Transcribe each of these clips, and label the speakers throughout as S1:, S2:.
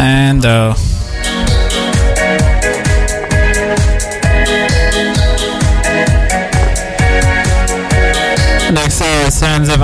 S1: And uh, next is Sons of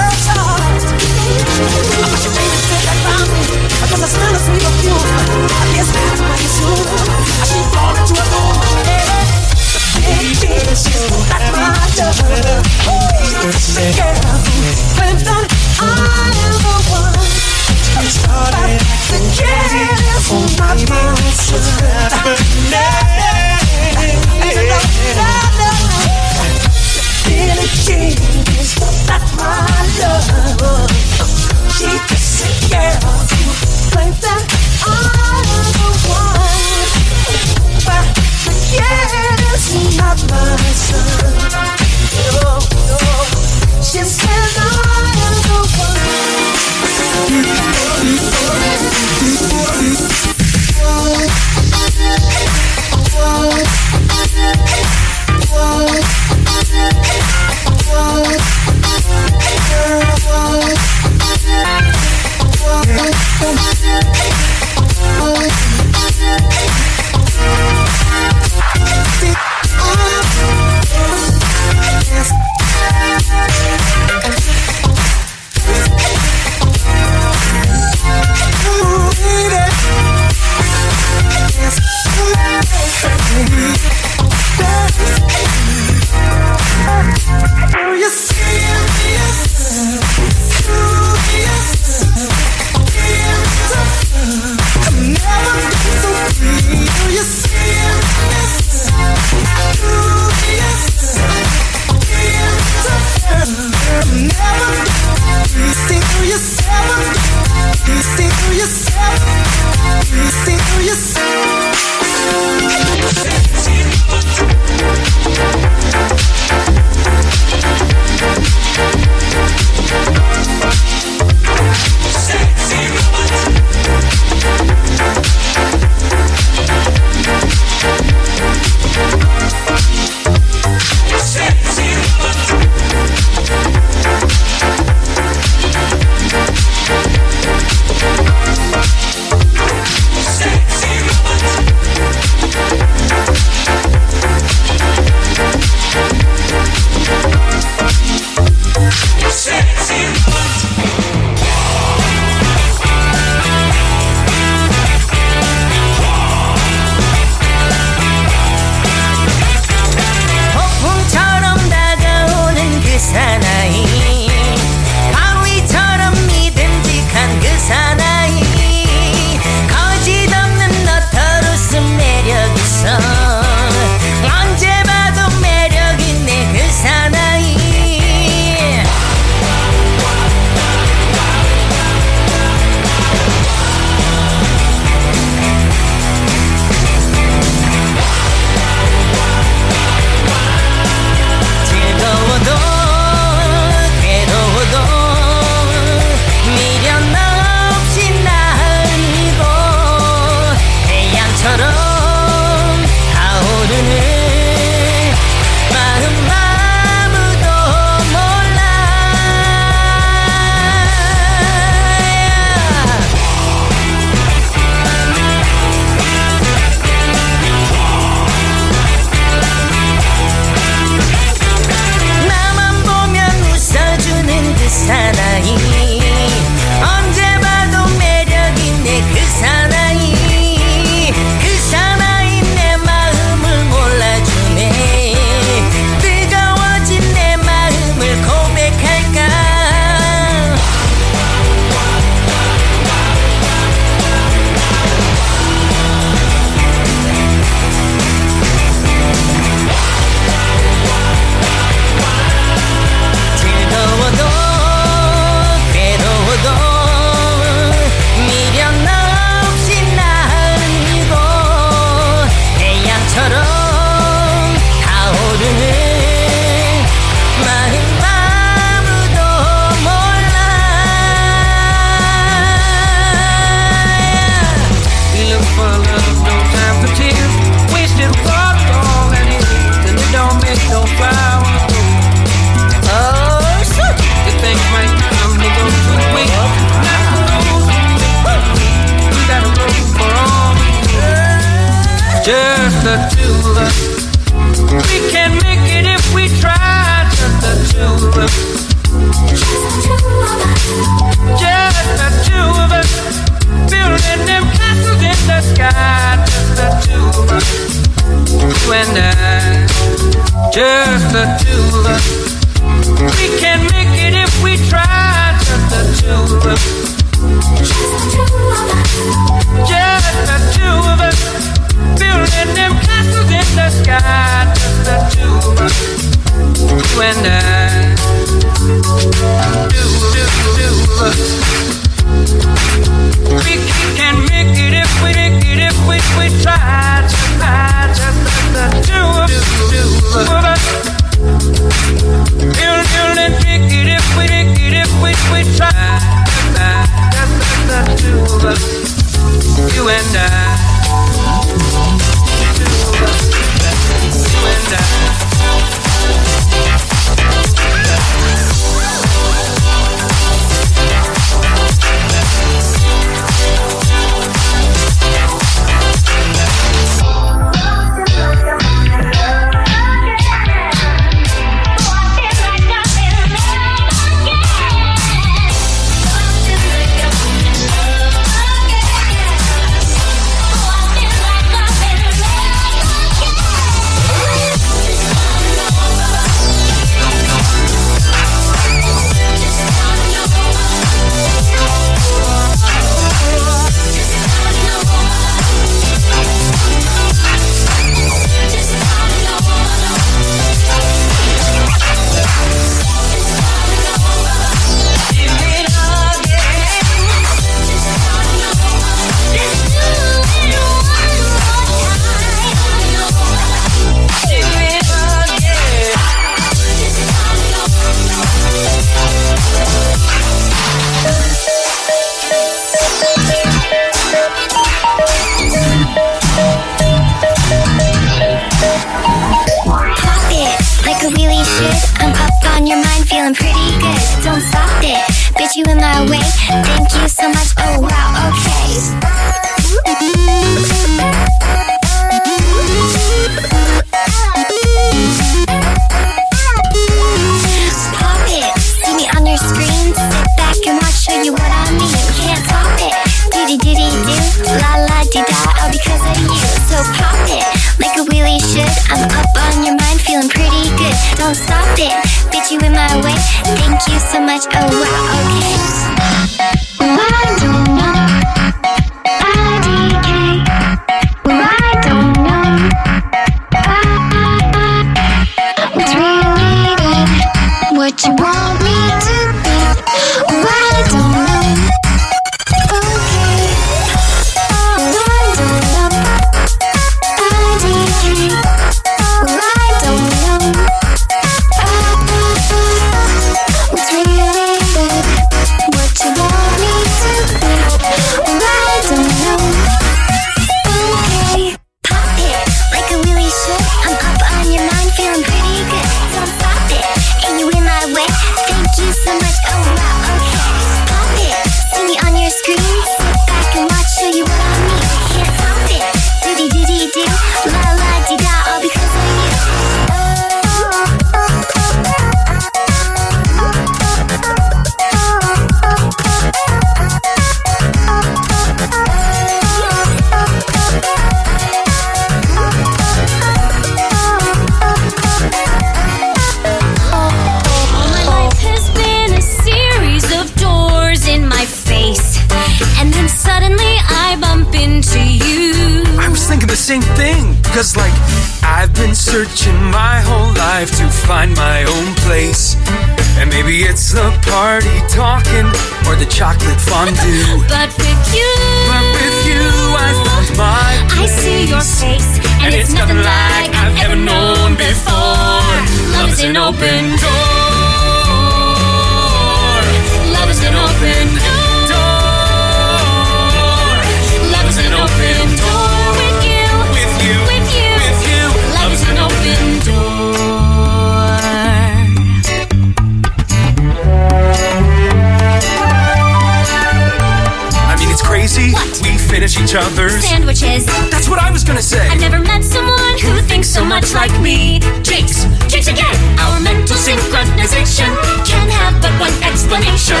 S2: I mean,
S3: it's crazy.
S4: What?
S3: We finish each other's.
S5: Sandwiches.
S3: That's what I was gonna say.
S5: I've never met someone who thinks so much like me. Jinx, jinx again. Our mental synchronization can have but one explanation.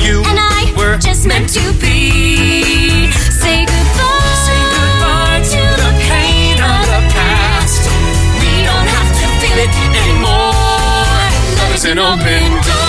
S3: You
S5: And I
S3: were
S5: just meant to be. Say goodbye.
S3: Say goodbye to the pain of the past.
S5: We don't have to feel it anymore. Love is an open door.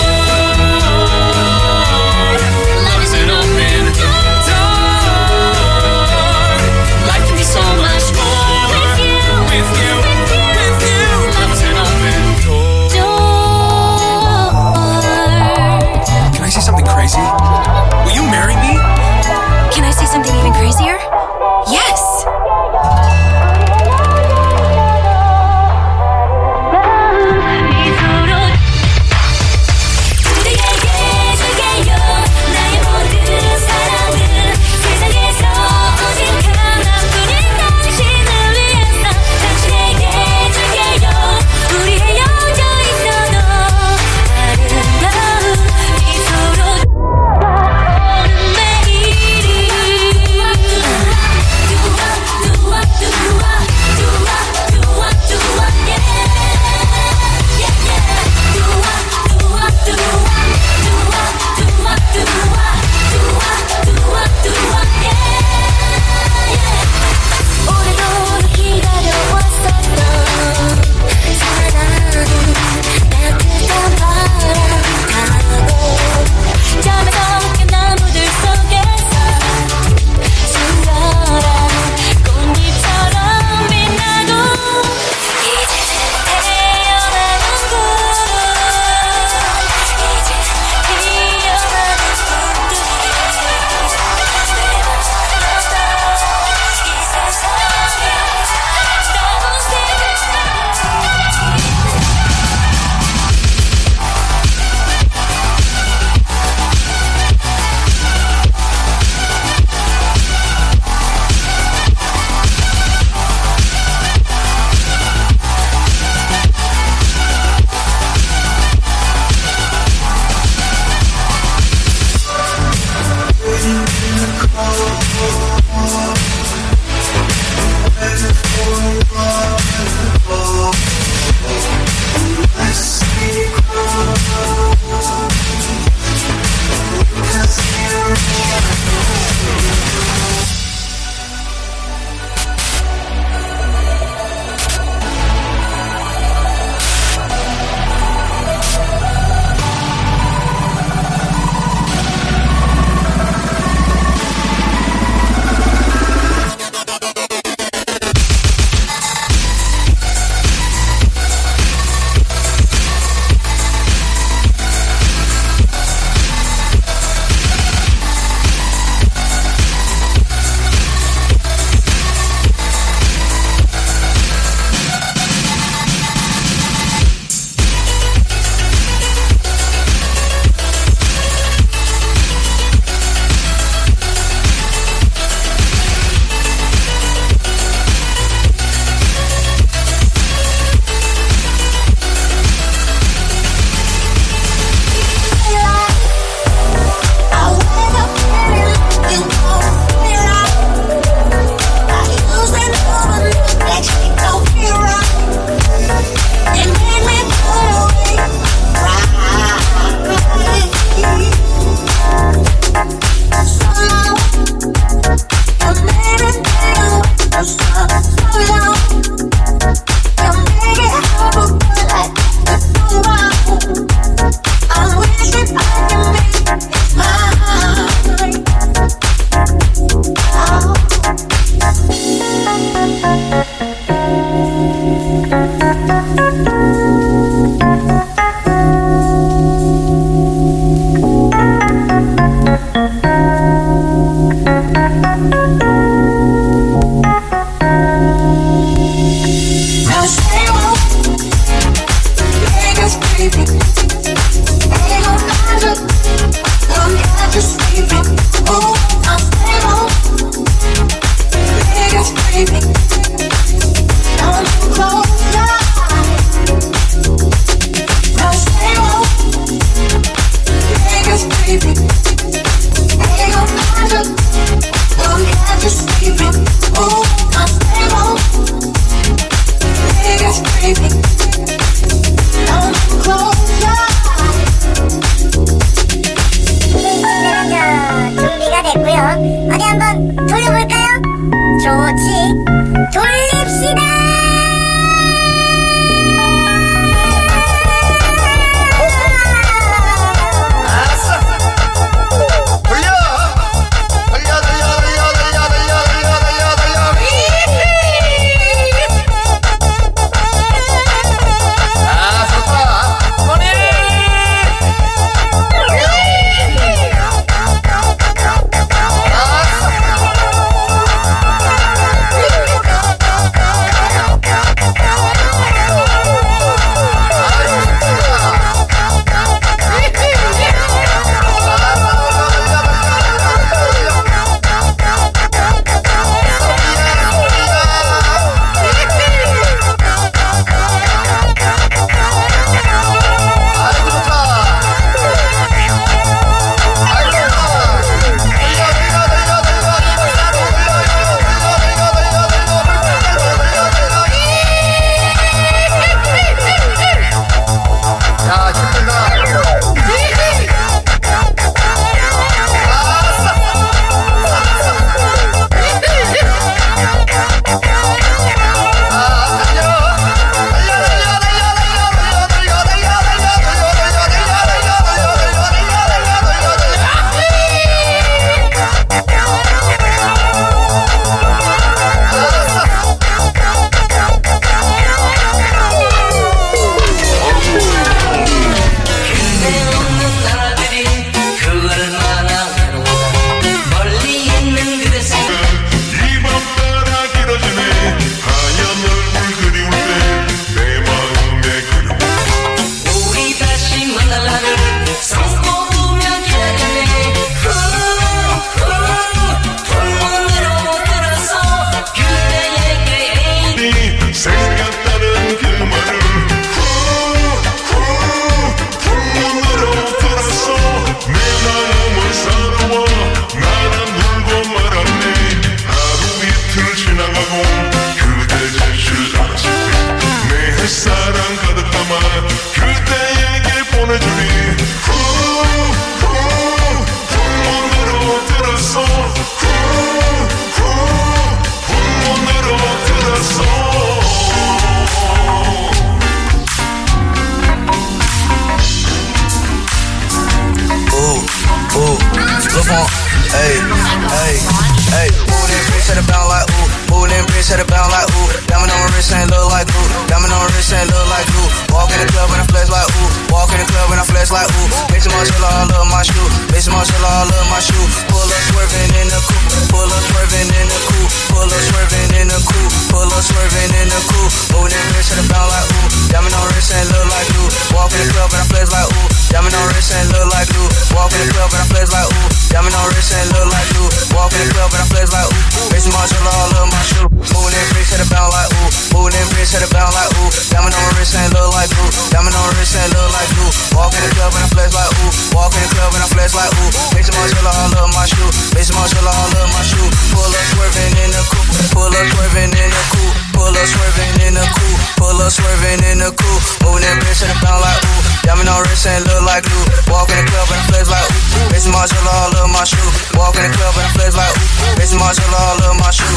S6: At the bound like ooh. Diamond on my wrist ain't look like ooh, diamond on my wrist ain't look like ooh. Walk in the club and I flex like ooh, walk in the club and I flex like ooh. Bitch, Marcella, I love my shoe, bitch, Marcella, I love my shoe. Pull up swerving in the coupe, pull up swerving in the coupe, pull up swerving in the coupe, pull up swerving in the coupe. Move that bitch at the bound like ooh, diamond on wrist ain't look like ooh. Walk in the club and I flex like ooh, diamond on wrist ain't look like ooh. Walk in the club and I flex like ooh, diamond on wrist ain't look like ooh. Walk in the club and I flex like ooh. Bitch, Marshall, all love my shoe. Moving that bitch at the bound like ooh. Moving that bitch at the bound like ooh. Diamond on wrist ain't look like ooh. Diamond on wrist ain't look like ooh. Walk in the club and I flex like ooh. Walk in the club and I flex like ooh. Bitch, Marshall, all love my shoe. Bitch, Marshall, all love my shoe. Pull up swerving in the coupe. Pull up swerving in the coupe. Pull up swerving in the coupe. Pull up swerving in the coupe. Moving that bitch at the bound like ooh. Diamond on wrist ain't look like glue. Walk in the club and I flex like ooh. Bitch, Marshall, all love my shoe. Walk in the club and I flex like ooh. Bitch, Marshall, all love my shoe.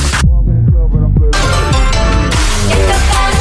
S5: Get the fire,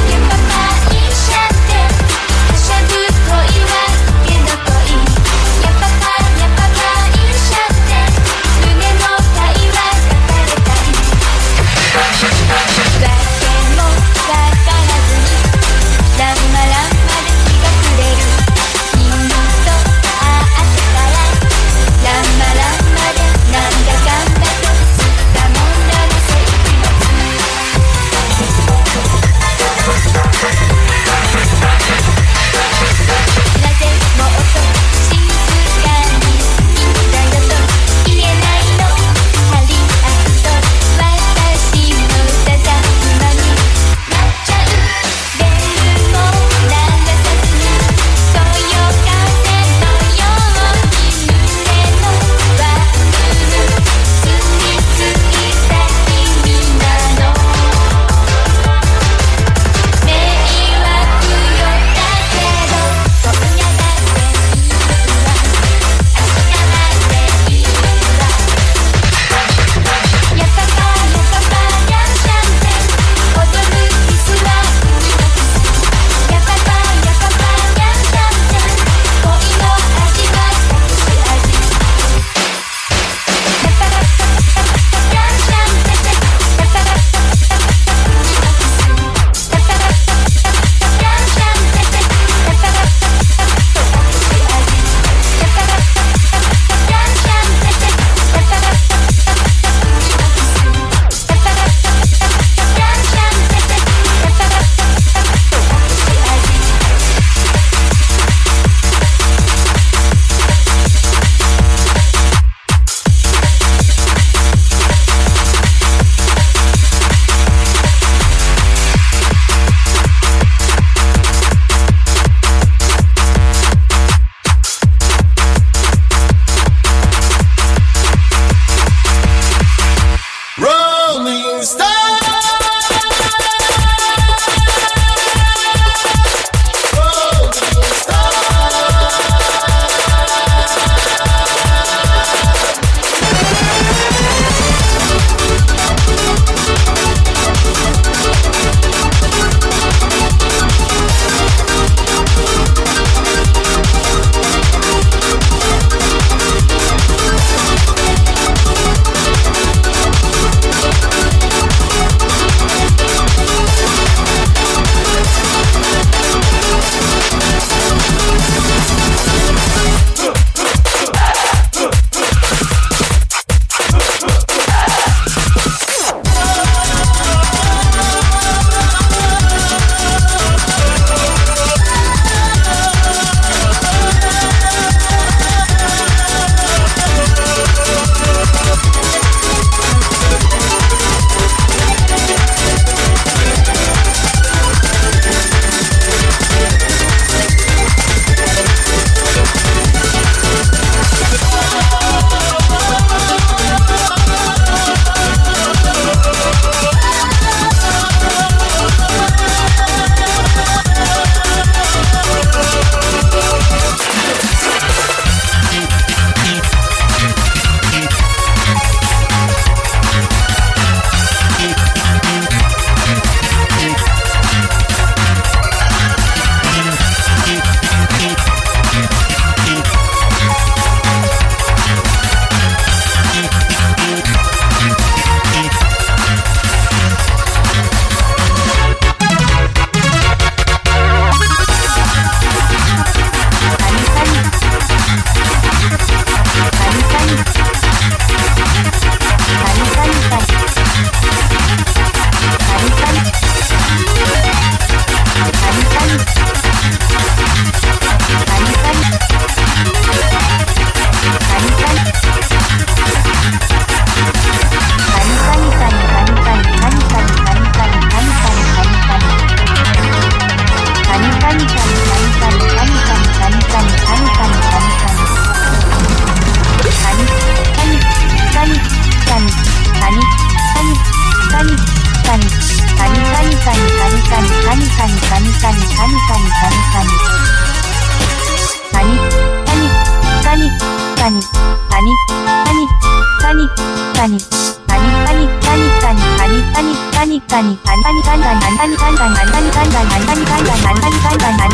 S5: 何何何何何何何何何何何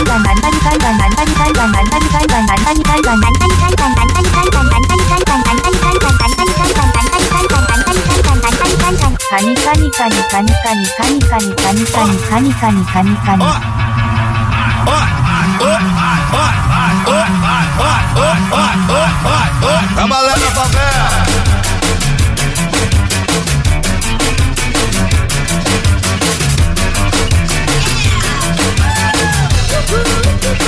S5: 階段何々階段何々階段何々階段何々階段何々階段何々階段何々階段何々階段何々階段何々階段何々階段何々階段カニカニカニカニカニカニカニカニカニカニカニカニカニカニ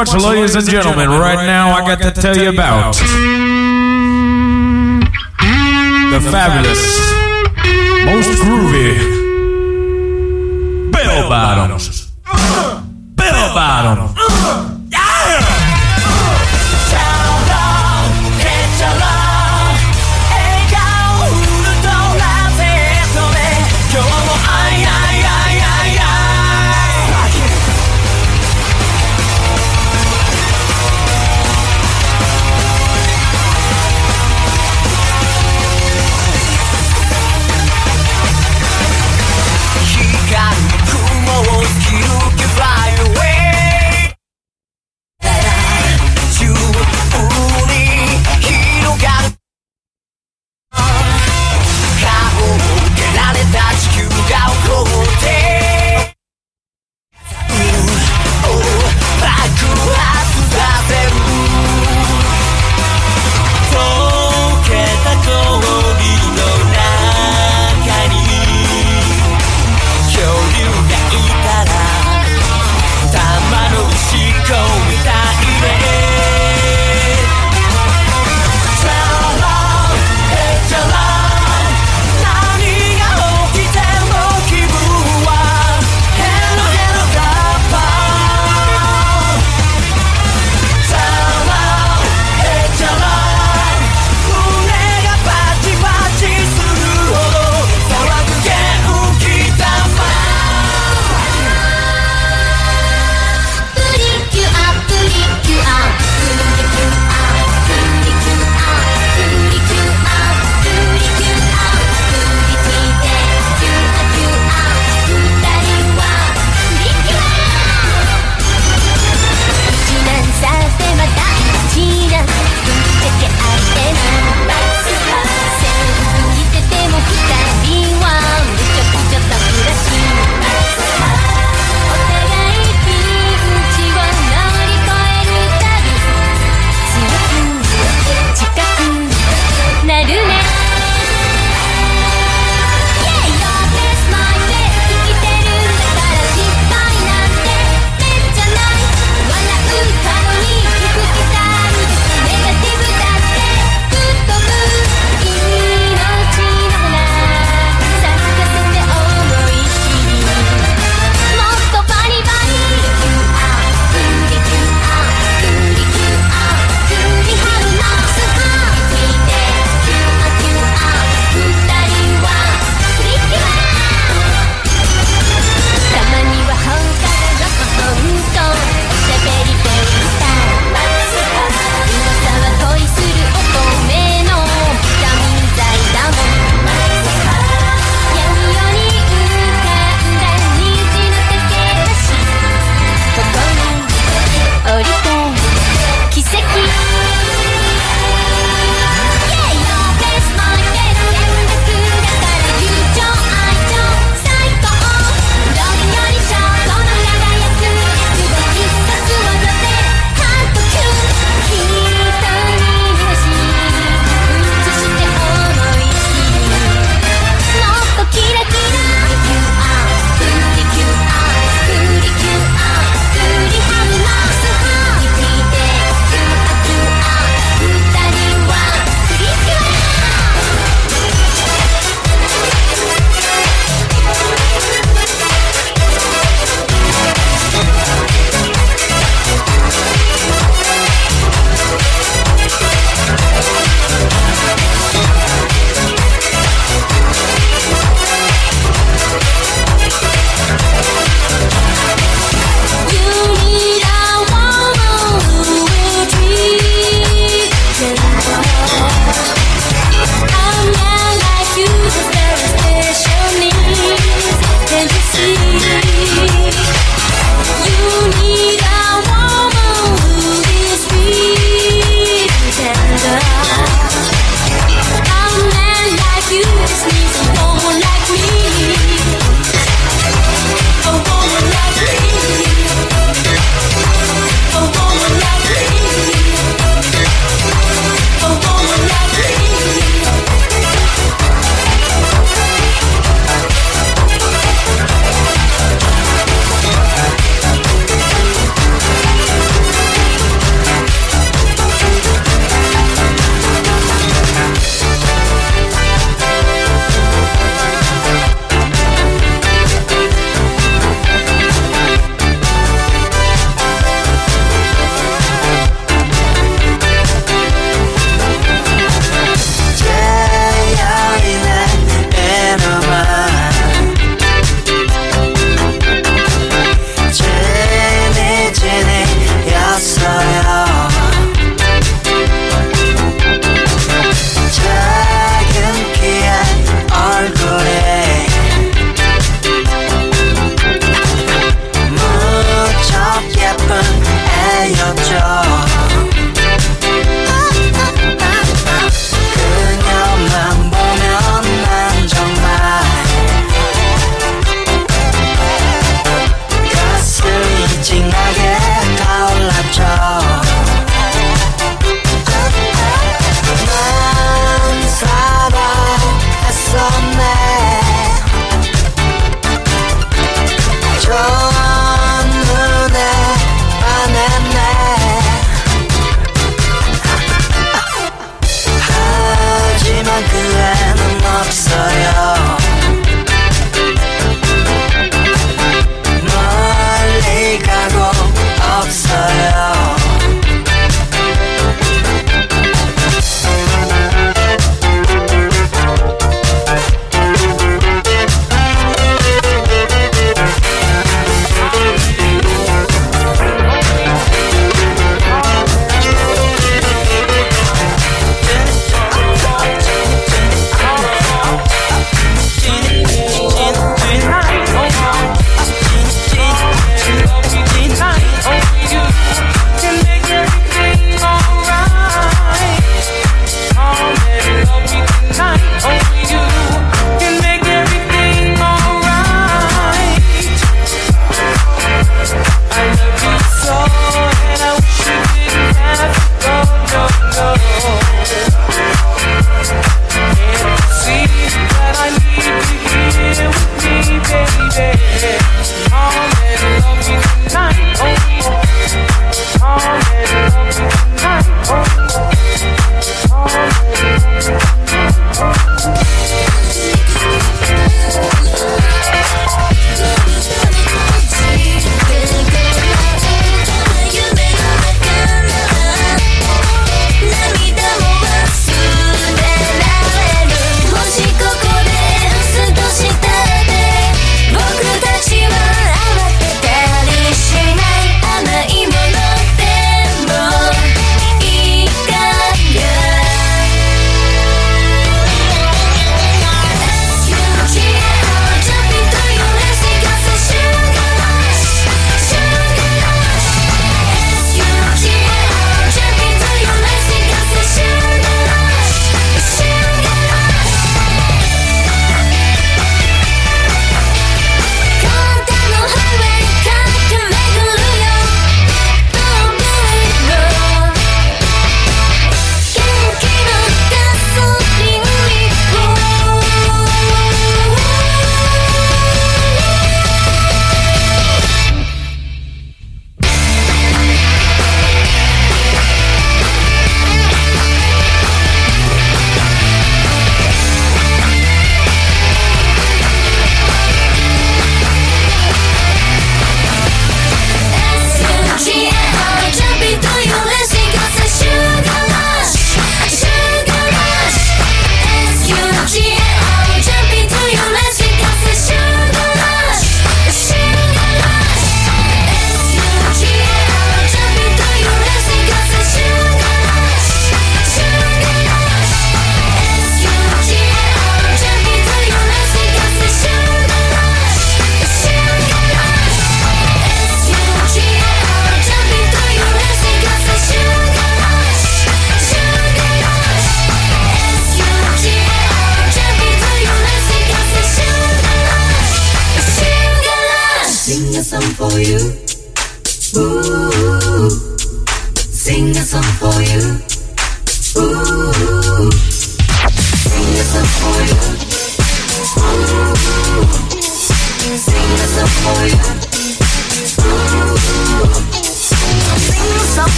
S7: Much, ladies and gentlemen. Right now, I got to tell you about the fabulous, most groovy bell bottoms.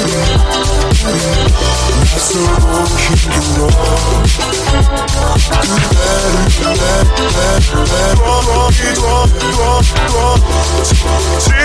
S8: Let, let, let, let, let, let, let, let, let, let, let, let,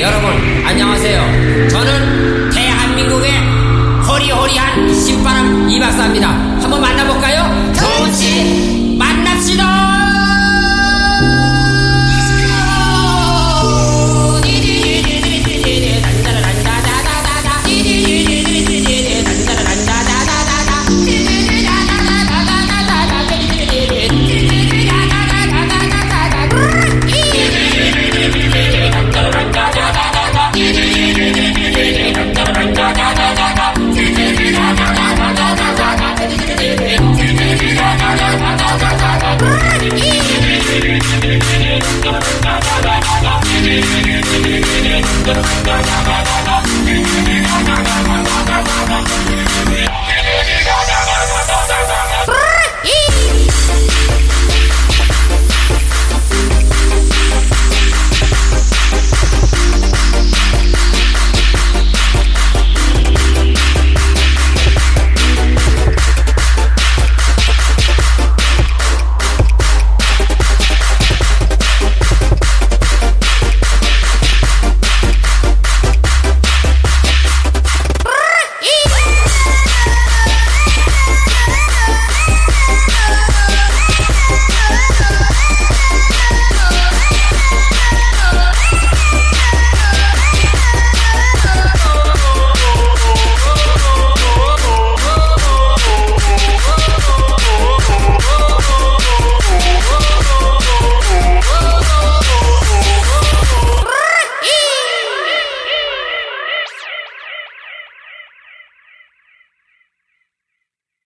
S9: 여러분 안녕하세요. 저는 대한민국의
S10: 허리허리한 신바람 이박사입니다. 한번 만나볼까요? 정치.